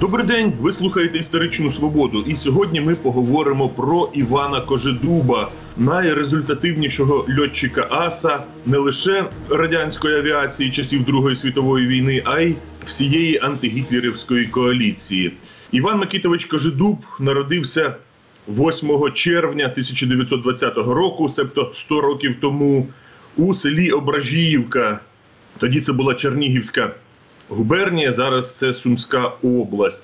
Добрий день, ви слухаєте історичну свободу. І сьогодні ми поговоримо про Івана Кожедуба, найрезультативнішого льотчика аса не лише радянської авіації часів Другої світової війни, а й всієї антигітлерівської коаліції. Іван Микитович Кожедуб народився 8 червня 1920 року, себто 100 років тому, у селі Ображіївка. Тоді це була Чернігівська губернія, зараз це Сумська область.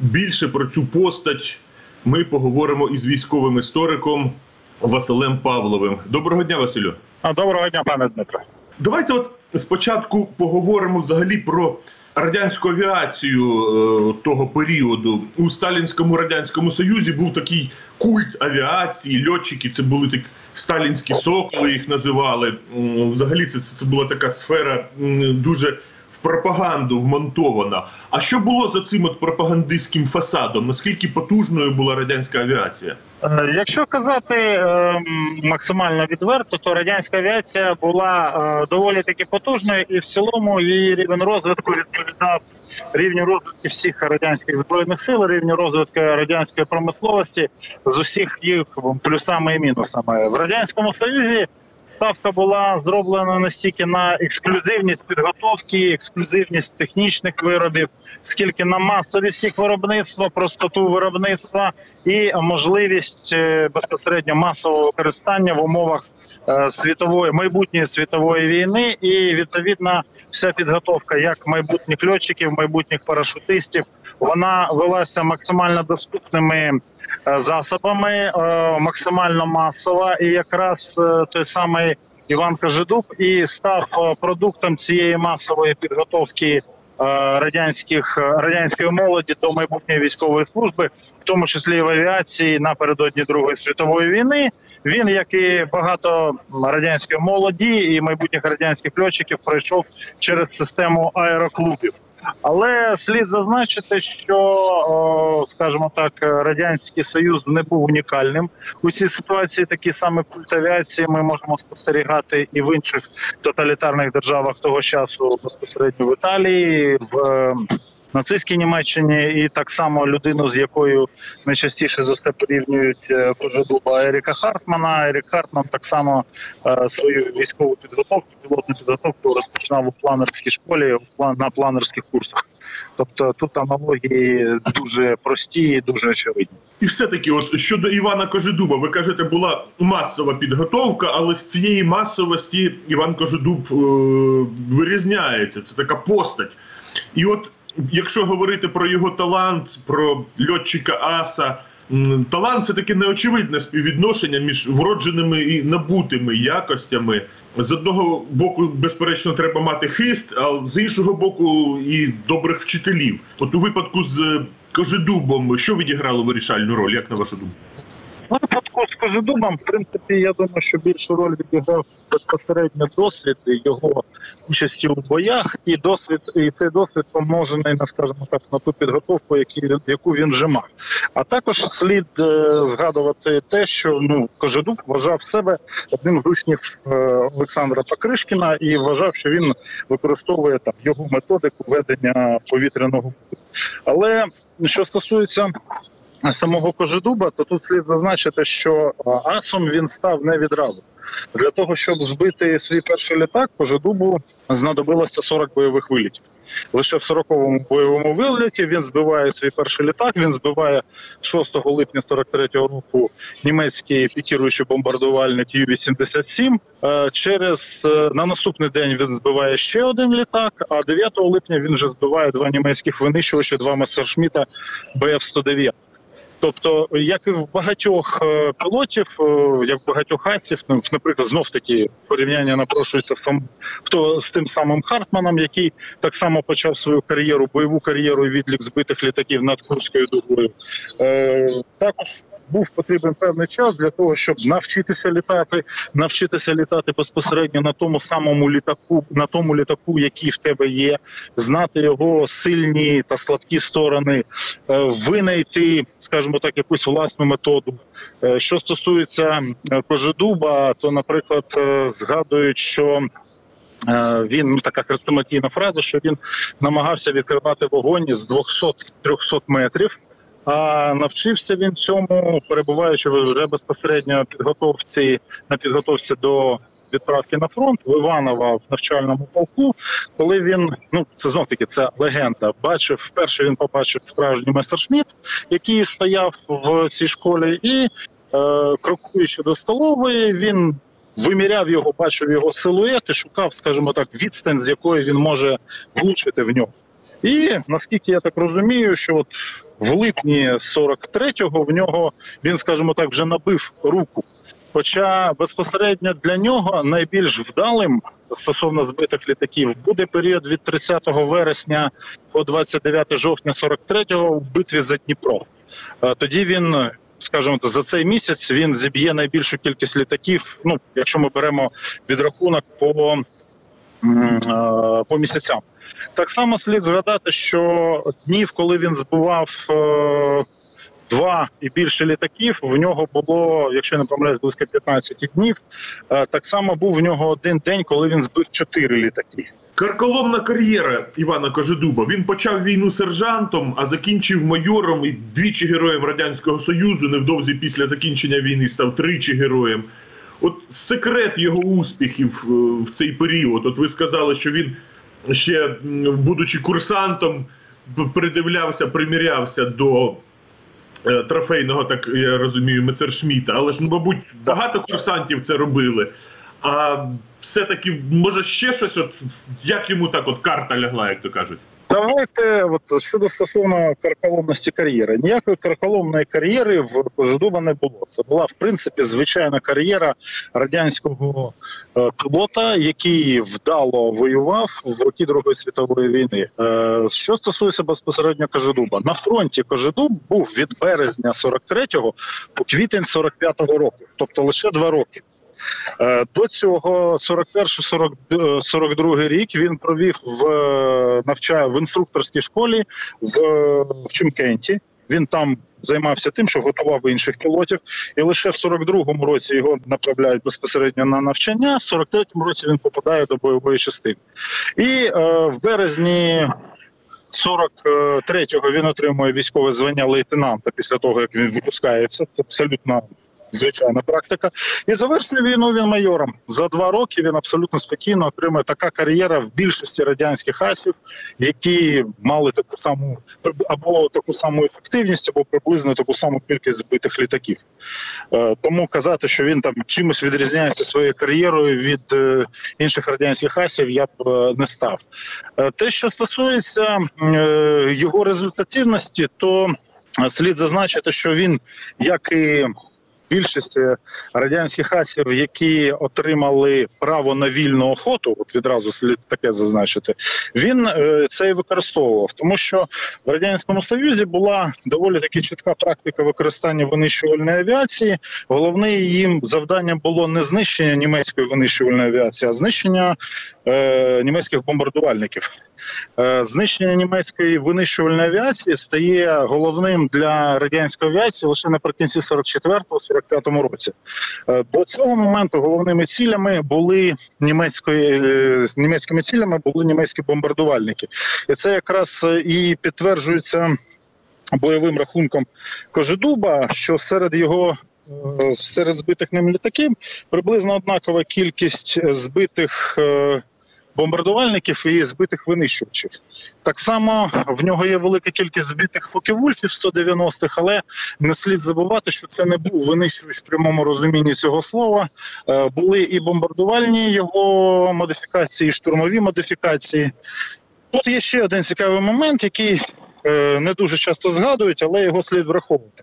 Більше про цю постать ми поговоримо із військовим істориком Василем Павловим. Доброго дня, Василю. А, Доброго дня, пане Дмитро. Давайте от спочатку поговоримо взагалі про радянську авіацію е, того періоду. У Сталінському радянському Союзі був такий культ авіації, льотчики. Це були так сталінські соколи, їх називали. Взагалі, це, це, була така сфера дуже пропаганду вмонтована. А що було за цим от пропагандистським фасадом? Наскільки потужною була радянська авіація? Е, Якщо казати е, максимально відверто, то радянська авіація була е, доволі таки потужною, і в цілому її рівень розвитку відповідав рівню розвитку всіх радянських збройних сил, рівню розвитку радянської промисловості з усіх їх плюсами і мінусами в радянському союзі. Ставка була зроблена настільки на ексклюзивність підготовки, ексклюзивність технічних виробів, скільки на масовість їх виробництва, простоту виробництва і можливість е, безпосередньо масового використання в умовах е, світової майбутньої світової війни, і відповідно вся підготовка як майбутніх льотчиків, майбутніх парашутистів, вона велася максимально доступними е, засобами, е, максимально масова, і якраз е, той самий Іван Кожедуб і став продуктом цієї масової підготовки радянських радянської молоді до майбутньої військової служби, в тому числі в авіації напередодні Другої світової війни. Він, як і багато радянської молоді і майбутніх радянських льотчиків, пройшов через систему аероклубів. Але слід зазначити, що, скажімо так, радянський союз не був унікальним. У цій ситуації такі саме пульт авіації ми можемо спостерігати і в інших тоталітарних державах того часу, безпосередньо в Італії, в нацистській Німеччині, і так само людину, з якою найчастіше за все порівнюють е, Кожедуба Еріка Хартмана. Ерік Хартман так само е, свою військову підготовку, пілотну підготовку розпочинав у планерській школі на планерських курсах. Тобто тут аналогії дуже прості і дуже очевидні. І все-таки, от щодо Івана Кожедуба, ви кажете, була масова підготовка, але з цієї масовості Іван Кожедуб е, вирізняється. Це така постать. І от, якщо говорити про його талант, про льотчика Аса, талант це таке неочевидне співвідношення між вродженими і набутими якостями. З одного боку, безперечно, треба мати хист, а з іншого боку, і добрих вчителів. От у випадку з Кожедубом, що відіграло вирішальну роль, як на вашу думку? Випадку з Кожедубом, в принципі, я думаю, що більшу роль відіграв безпосередньо досвід його участі у боях, і досвід, і цей досвід помножений на, скажімо так, на ту підготовку, яку він вже мав. А також слід е, згадувати те, що ну Кожедуб вважав себе одним з учнів е, Олександра Покришкіна і вважав, що він використовує там його методику ведення повітряного. Але що стосується самого Кожедуба, то тут слід зазначити, що асом він став не відразу. Для того, щоб збити свій перший літак, Кожедубу знадобилося 40 бойових вилітів. Лише в 40-му бойовому виліті він збиває свій перший літак. Він збиває 6 липня 43-го року німецький пікіруючий бомбардувальник Ю-87. Е, Через е, на наступний день він збиває ще один літак. А 9 липня він вже збиває два німецьких винищувачі, два Месершміта БФ-109. Тобто, як і в багатьох е, пілотів, е, як в багатьох асів, ну, наприклад, знов таки порівняння напрошується в сам в то з тим самим Хартманом, який так само почав свою кар'єру, бойову кар'єру відлік збитих літаків над Курською дугою. Е, також був потрібен певний час для того, щоб навчитися літати, навчитися літати безпосередньо на тому самому літаку, на тому літаку, який в тебе є, знати його сильні та слабкі сторони, е, винайти, скажімо так, якусь власну методу. Е, Що стосується е, Кожедуба, то, наприклад, е, згадують, що е, він ну, така хрестоматійна фраза, що він намагався відкривати вогонь з 200-300 метрів. А навчився він цьому, перебуваючи вже безпосередньо підготовці на підготовці до відправки на фронт в Іваново в навчальному полку. Коли він ну це знов таки це легенда. Бачив вперше. Він побачив справжній месершміт, який стояв в цій школі, і е, крокуючи до столової, він виміряв його, бачив його силует і шукав, скажімо так, відстань, з якої він може влучити в нього. І наскільки я так розумію, що от в липні 43-го в нього він, скажімо так, вже набив руку. Хоча безпосередньо для нього найбільш вдалим стосовно збитих літаків буде період від 30 вересня по 29 жовтня 43-го в битві за Дніпро. Е, Тоді він, скажімо, за цей місяць він зіб'є найбільшу кількість літаків. Ну, якщо ми беремо відрахунок по, е, по місяцям. Так само слід згадати, що днів, коли він збивав е, два і більше літаків, в нього було, якщо не помиляюсь, близько 15 днів. Е, так само був в нього один день, коли він збив чотири літаки. Карколомна кар'єра Івана Кожедуба. Він почав війну сержантом, а закінчив майором і двічі героєм Радянського Союзу. Невдовзі після закінчення війни став тричі героєм. От секрет його успіхів е, в цей період. От ви сказали, що він ще, будучи курсантом, придивлявся, примірявся до е, трофейного, так я розумію, Месершміта. Але ж, ну, мабуть, багато курсантів це робили. А все-таки, може, ще щось, от як йому так от карта лягла, як то кажуть. Давайте от щодо стосовно карколомності кар'єри. Ніякої карколомної кар'єри в Кожедуба не було. Це була в принципі звичайна кар'єра радянського е, пілота, який вдало воював в роки Другої світової війни. Е, що стосується безпосередньо Кожедуба, на фронті Кожедуб був від березня 43-го по квітень 45-го року, тобто лише два роки. Е, До цього 41-42 рік він провів в е, навчає в інструкторській школі в, в Чимкенті. Він там займався тим, що готував інших пілотів, і лише в 42-му році його направляють безпосередньо на навчання. В 43-му році він попадає до бойової частини. І е, в березні 43-го він отримує військове звання лейтенанта після того, як він випускається. Це абсолютно звичайна практика. І завершує війну він майором. За два роки він абсолютно спокійно отримує така кар'єра в більшості радянських асів, які мали таку саму або таку саму ефективність, або приблизно таку саму кількість збитих літаків. Е, Тому казати, що він там чимось відрізняється своєю кар'єрою від е, інших радянських асів, я б е, не став. Те, що стосується його результативності, то слід зазначити, що він, як і більшості радянських асів, які отримали право на вільну охоту, от відразу слід таке зазначити, він е, це і використовував, тому що в радянському союзі була доволі таки чітка практика використання винищувальної авіації. Головне їм завданням було не знищення німецької винищувальної авіації, а знищення е, німецьких бомбардувальників. Е, знищення німецької винищувальної авіації стає головним для радянської авіації лише наприкінці 44-45 році. Е, До цього моменту головними цілями були німецької е, німецькими цілями були німецькі бомбардувальники, і це якраз е, і підтверджується бойовим рахунком Кожедуба, що серед його серед збитих ним літаків приблизно однакова кількість збитих. Бомбардувальників і збитих винищувачів. Так само в нього є велика кількість збитих фоків-вульфів 190-х, але не слід забувати, що це не був винищувач в прямому розумінні цього слова. Е, Були і бомбардувальні його модифікації, і штурмові модифікації. Тут є ще один цікавий момент, який е, не дуже часто згадують, але його слід враховувати.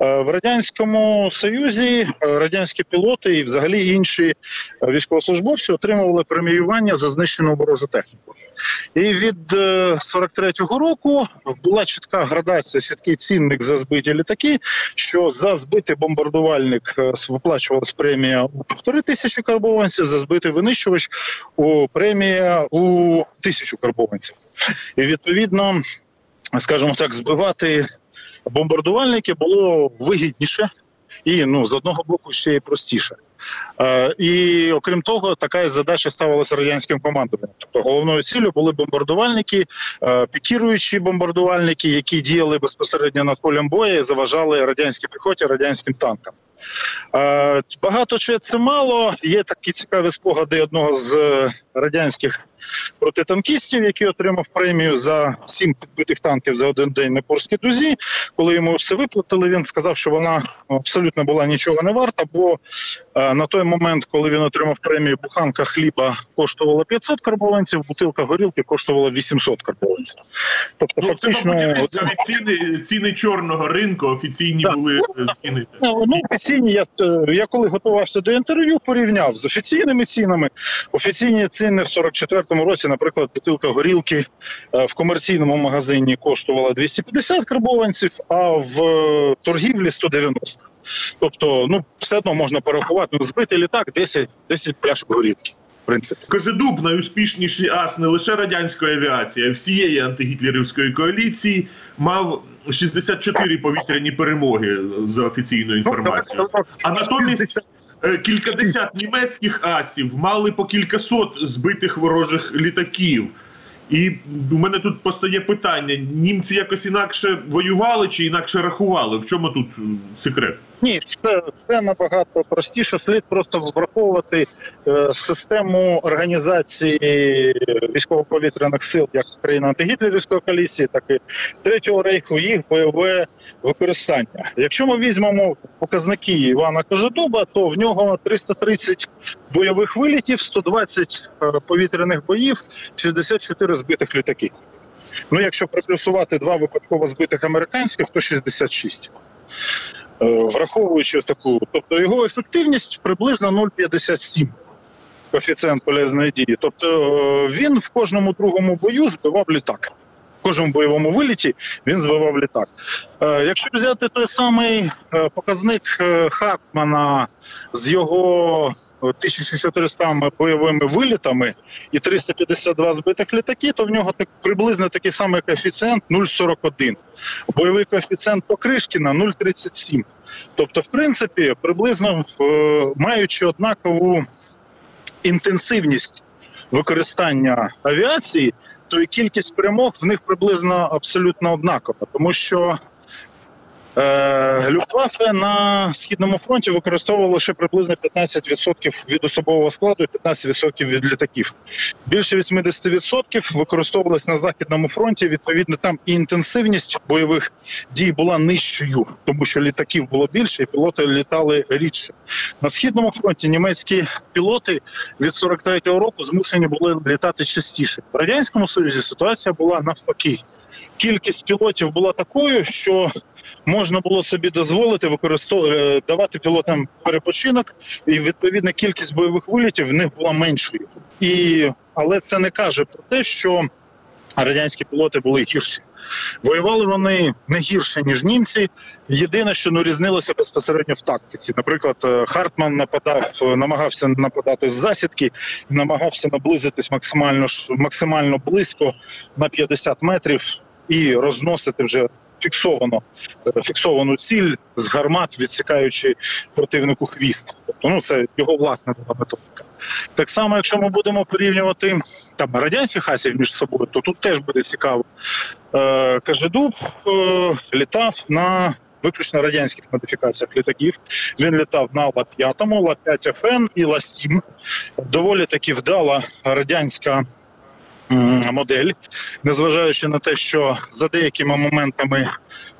Е, В радянському союзі е, радянські пілоти і взагалі інші е, військовослужбовці отримували преміювання за знищену ворожу техніку. І від е, 43-го року була чітка градація, чіткий цінник за збиті літаки. Що за збитий бомбардувальник виплачувалась премія у півтори тисячі карбованців, за збитий винищувач у премія у тисячу карбованців. І відповідно, скажімо так, збивати бомбардувальники було вигідніше і ну з одного боку ще й простіше. Е, І окрім того, така задача ставилася радянським командуванням. Тобто головною ціллю були бомбардувальники, е, пікіруючі бомбардувальники, які діяли безпосередньо над полем бою і заважали радянській піхоті, радянським танкам. Е, Багато чи це мало. Є такі цікаві спогади одного з е, радянських протитанкістів, який отримав премію за сім підбитих танків за один день на Курській дузі. Коли йому все виплатили, він сказав, що вона абсолютно була нічого не варта, бо на той момент, коли він отримав премію, буханка хліба коштувала 500 карбованців, бутилка горілки коштувала 800 карбованців. Тобто, Ну, це, фактично, навіть ціни, ціни чорного ринку офіційні Так. були е, ціни. Ну, ну, офіційні, я, е, я коли готувався до інтерв'ю, порівняв з офіційними цінами. Офіційні ціни в 44-му році, наприклад, бутилка горілки е, в комерційному магазині коштувала 250 карбованців, а в е, торгівлі 190. Тобто, ну, все одно можна порахувати, ну, збитий літак 10, 10 пляшок горілки. В принципі. Кожедуб найуспішніший ас не лише радянської авіації, а всієї антигітлерівської коаліції мав 64 повітряні перемоги за офіційною інформацією. А натомість е, кількадесят німецьких асів мали по кількасот збитих ворожих літаків. І у мене тут постає питання: німці якось інакше воювали чи інакше рахували? В чому тут секрет? Ні, це, це набагато простіше. Слід просто враховувати е, систему організації військово-повітряних сил як країни антигітлерівської коаліції, так і Третього рейху, їх бойове використання. Якщо ми візьмемо показники Івана Кожедуба, то в нього 330 бойових вилітів, 120 е, повітряних боїв, 64 збитих літаки. Ну, якщо приплюсувати два випадково збитих американських, то 66. Е, враховуючи таку, тобто його ефективність приблизно 0,57 коефіцієнт полезної дії. Тобто е, він в кожному другому бою збивав літак. В кожному бойовому виліті він збивав літак. Е, Якщо взяти той самий показник Хартмана з його 1400 бойовими вилітами і 352 збитих літаки, то в нього приблизно такий самий коефіцієнт 0,41. Бойовий коефіцієнт Покришкіна 0,37. Тобто, в принципі, приблизно е, маючи однакову інтенсивність використання авіації, то і кількість перемог в них приблизно абсолютно однакова, тому що Люфтваффе на східному фронті використовувало лише приблизно 15% від особового складу і 15% від літаків. Більше 80% використовувалось на західному фронті. Відповідно, там і інтенсивність бойових дій була нижчою, тому що літаків було більше, і пілоти літали рідше. На східному фронті німецькі пілоти від 43-го року змушені були літати частіше. В радянському союзі ситуація була навпаки. Кількість пілотів була такою, що можна було собі дозволити використовувати давати пілотам перепочинок, і відповідна кількість бойових вилітів в них була меншою. І але це не каже про те, що радянські пілоти були гірші. Воювали вони не гірше ніж німці. Єдине, що ну різнилося безпосередньо в тактиці. Наприклад, е, Хартман нападав, намагався нападати з засідки, намагався наблизитись максимально максимально близько на 50 метрів і розносити вже фіксовано е, фіксовану ціль з гармат, відсікаючи противнику хвіст. Тобто, ну це його власна була методика. Так само, якщо ми будемо порівнювати там радянських асів між собою, то тут теж буде цікаво. Е, Кажедуб е, літав на виключно радянських модифікаціях літаків. Він літав на Ла-5, Ла-5ФН і Ла-7. Доволі таки вдала радянська модель, незважаючи на те, що за деякими моментами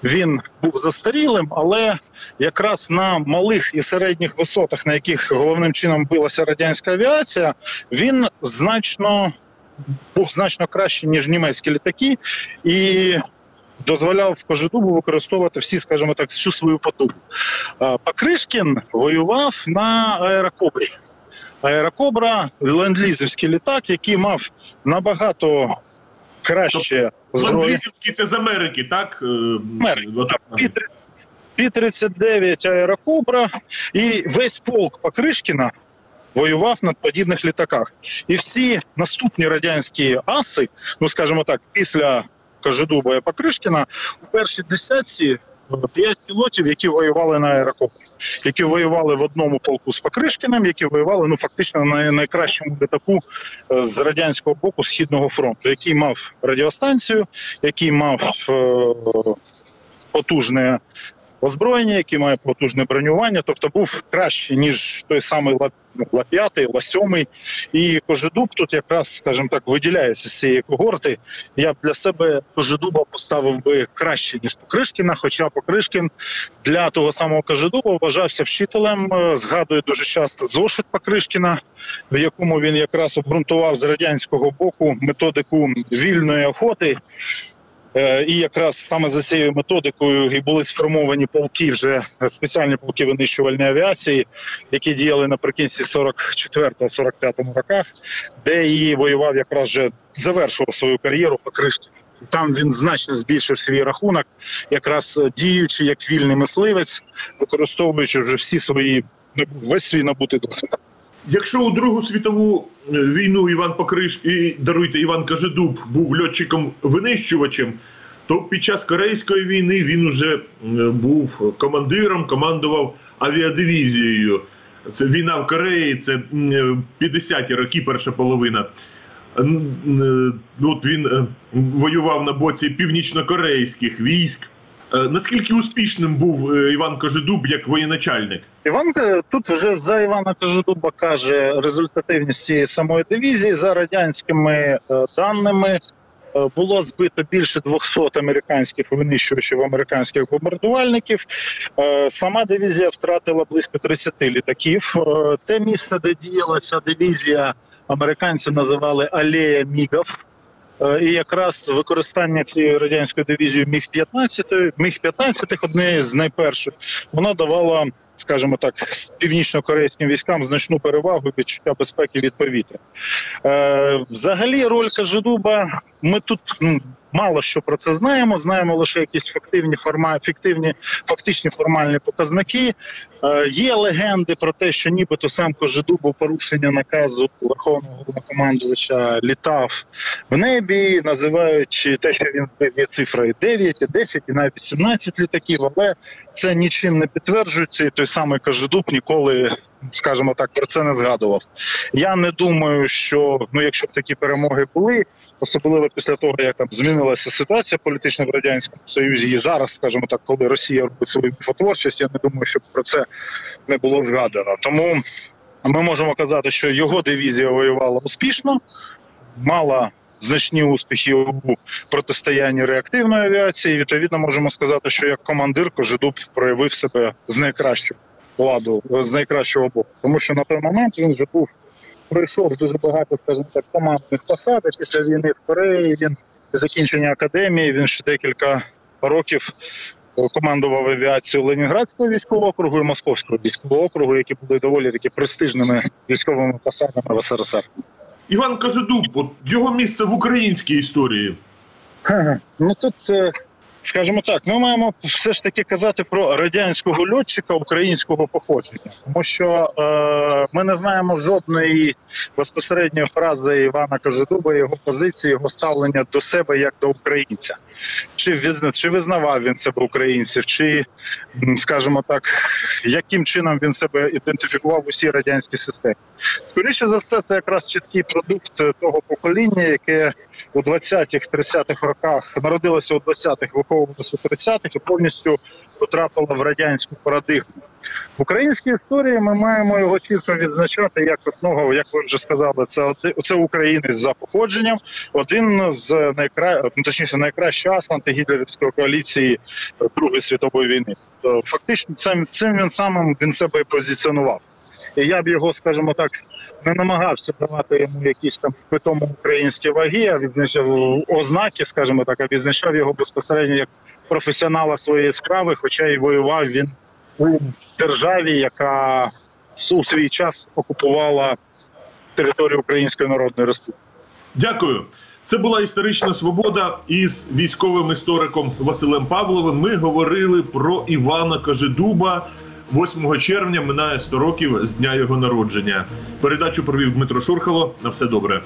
він був застарілим, але якраз на малих і середніх висотах, на яких головним чином билася радянська авіація, він значно був значно краще, ніж німецькі літаки, і дозволяв Кожедубу використовувати всі, скажімо так, всю свою потугу. А, Покришкін воював на аерокобрі. Аерокобра ленд-лізівський літак, який мав набагато краще зброю. Ландрівський це з Америки, так? Е, З Америки. Пі-30 Пі-39 аерокобра і весь полк Покришкіна воював на подібних літаках. І всі наступні радянські аси, ну скажімо так, після Кожедуба і Покришкіна, у першій десятці п'ять пілотів, які воювали на аерокоптері, які воювали в одному полку з Покришкіним, які воювали ну фактично на найкращому літаку е, з радянського боку східного фронту, який мав радіостанцію, який мав е, потужне озброєння, який має потужне бронювання, тобто був краще ніж той самий Ла, ну, Ла 5 Ла 7 і Кожедуб тут якраз, скажімо так, виділяється з цієї когорти. Я б для себе Кожедуба поставив би краще ніж Покришкіна, хоча Покришкін для того самого Кожедуба вважався вчителем. Е, Згадує дуже часто зошит Покришкіна, в якому він якраз обґрунтував з радянського боку методику вільної охоти. Е, І якраз саме за цією методикою і були сформовані полки вже е, спеціальні полки винищувальної авіації, які діяли наприкінці 44-45 роках, де і воював якраз вже завершував свою кар'єру по кришки. Там він значно збільшив свій рахунок, якраз е, діючи як вільний мисливець, використовуючи вже всі свої весь свій набутий досвід. Якщо у Другу світову е, війну Іван Покриш і даруйте Іван Кажедуб був льотчиком-винищувачем, то під час Корейської війни він уже е, був командиром, командував авіадивізією. Це війна в Кореї, це м, е, 50-ті роки, перша половина. От він воював на боці північнокорейських військ. Е, Наскільки успішним був е, Іван Кожедуб як воєначальник? Іван е, тут вже за Івана Кожедуба каже результативність цієї самої дивізії за радянськими даними. Було збито більше 200 американських винищувачів американських бомбардувальників. Сама дивізія втратила близько 30 літаків. Те місце, де діяла ця дивізія, американці називали алея мігів. Е, І якраз використання цієї радянської дивізії міг 15 міг 15 однієї з найперших, вона давала, скажімо так, північно-корейським військам значну перевагу відчуття безпеки від повітря. Е, взагалі, роль Кажедуба, ми тут ну, мало що про це знаємо. Знаємо лише якісь фактивні форма, фіктивні, фактичні формальні показники. Е, є легенди про те, що нібито сам Кожедуб у порушення наказу Верховного Головнокомандувача літав в небі, називаючи те, що він є цифрою 9, і 10 і навіть 17 літаків, але це нічим не підтверджується, і той самий Кожедуб ніколи, скажімо так, про це не згадував. Я не думаю, що ну, якщо б такі перемоги були, особливо після того, як там змінилася ситуація політична в радянському союзі, і зараз, скажімо так, коли Росія робить свою міфотворчість, я не думаю, щоб про це не було згадано. Тому ми можемо казати, що його дивізія воювала успішно, мала значні успіхи у протистоянні реактивної авіації. Відповідно, можемо сказати, що як командир Кожедуб проявив себе з найкращого ладу, з найкращого боку, тому що на той момент він вже був пройшов дуже багато, скажімо так, командних посад. Після війни в Кореї він закінчення академії. Він ще декілька років е, командував авіацією Ленінградського військового округу і Московського військового округу, які були доволі таки престижними військовими посадами в СРСР. Іван Кажедуб, його місце в українській історії. Ну тут, е, скажімо так, ми маємо все ж таки казати про радянського льотчика українського походження, тому що е, ми не знаємо жодної безпосередньої фрази Івана Кожедуба, його позиції, його ставлення до себе як до українця. Чи визна- чи визнавав він себе українців, чи, скажімо так, яким чином він себе ідентифікував у всій радянській системі? Скоріше за все, це якраз чіткий продукт того покоління, яке у 20-х, 30-х роках народилося у 20-х, виховувалося у 30-х і повністю потрапило в радянську парадигму. В українській історії ми маємо його чітко відзначати як одного, як ви вже сказали, це це українець за походженням, один з найкра... ну, точніше найкращий ас антигітлерівської коаліції е, Другої світової війни. То фактично цим, цим він самим він себе і позиціонував. Я б його, скажімо так, не намагався давати йому якісь там питому українські ваги, а відзначав ознаки, скажімо так, а відзначав його безпосередньо як професіонала своєї справи, хоча й воював він у державі, яка у свій час окупувала територію Української Народної Республіки. Дякую. Це була історична свобода із військовим істориком Василем Павловим. Ми говорили про Івана Кажедуба. 8 червня минає 100 років з дня його народження. Передачу провів Дмитро Шурхало. На все добре.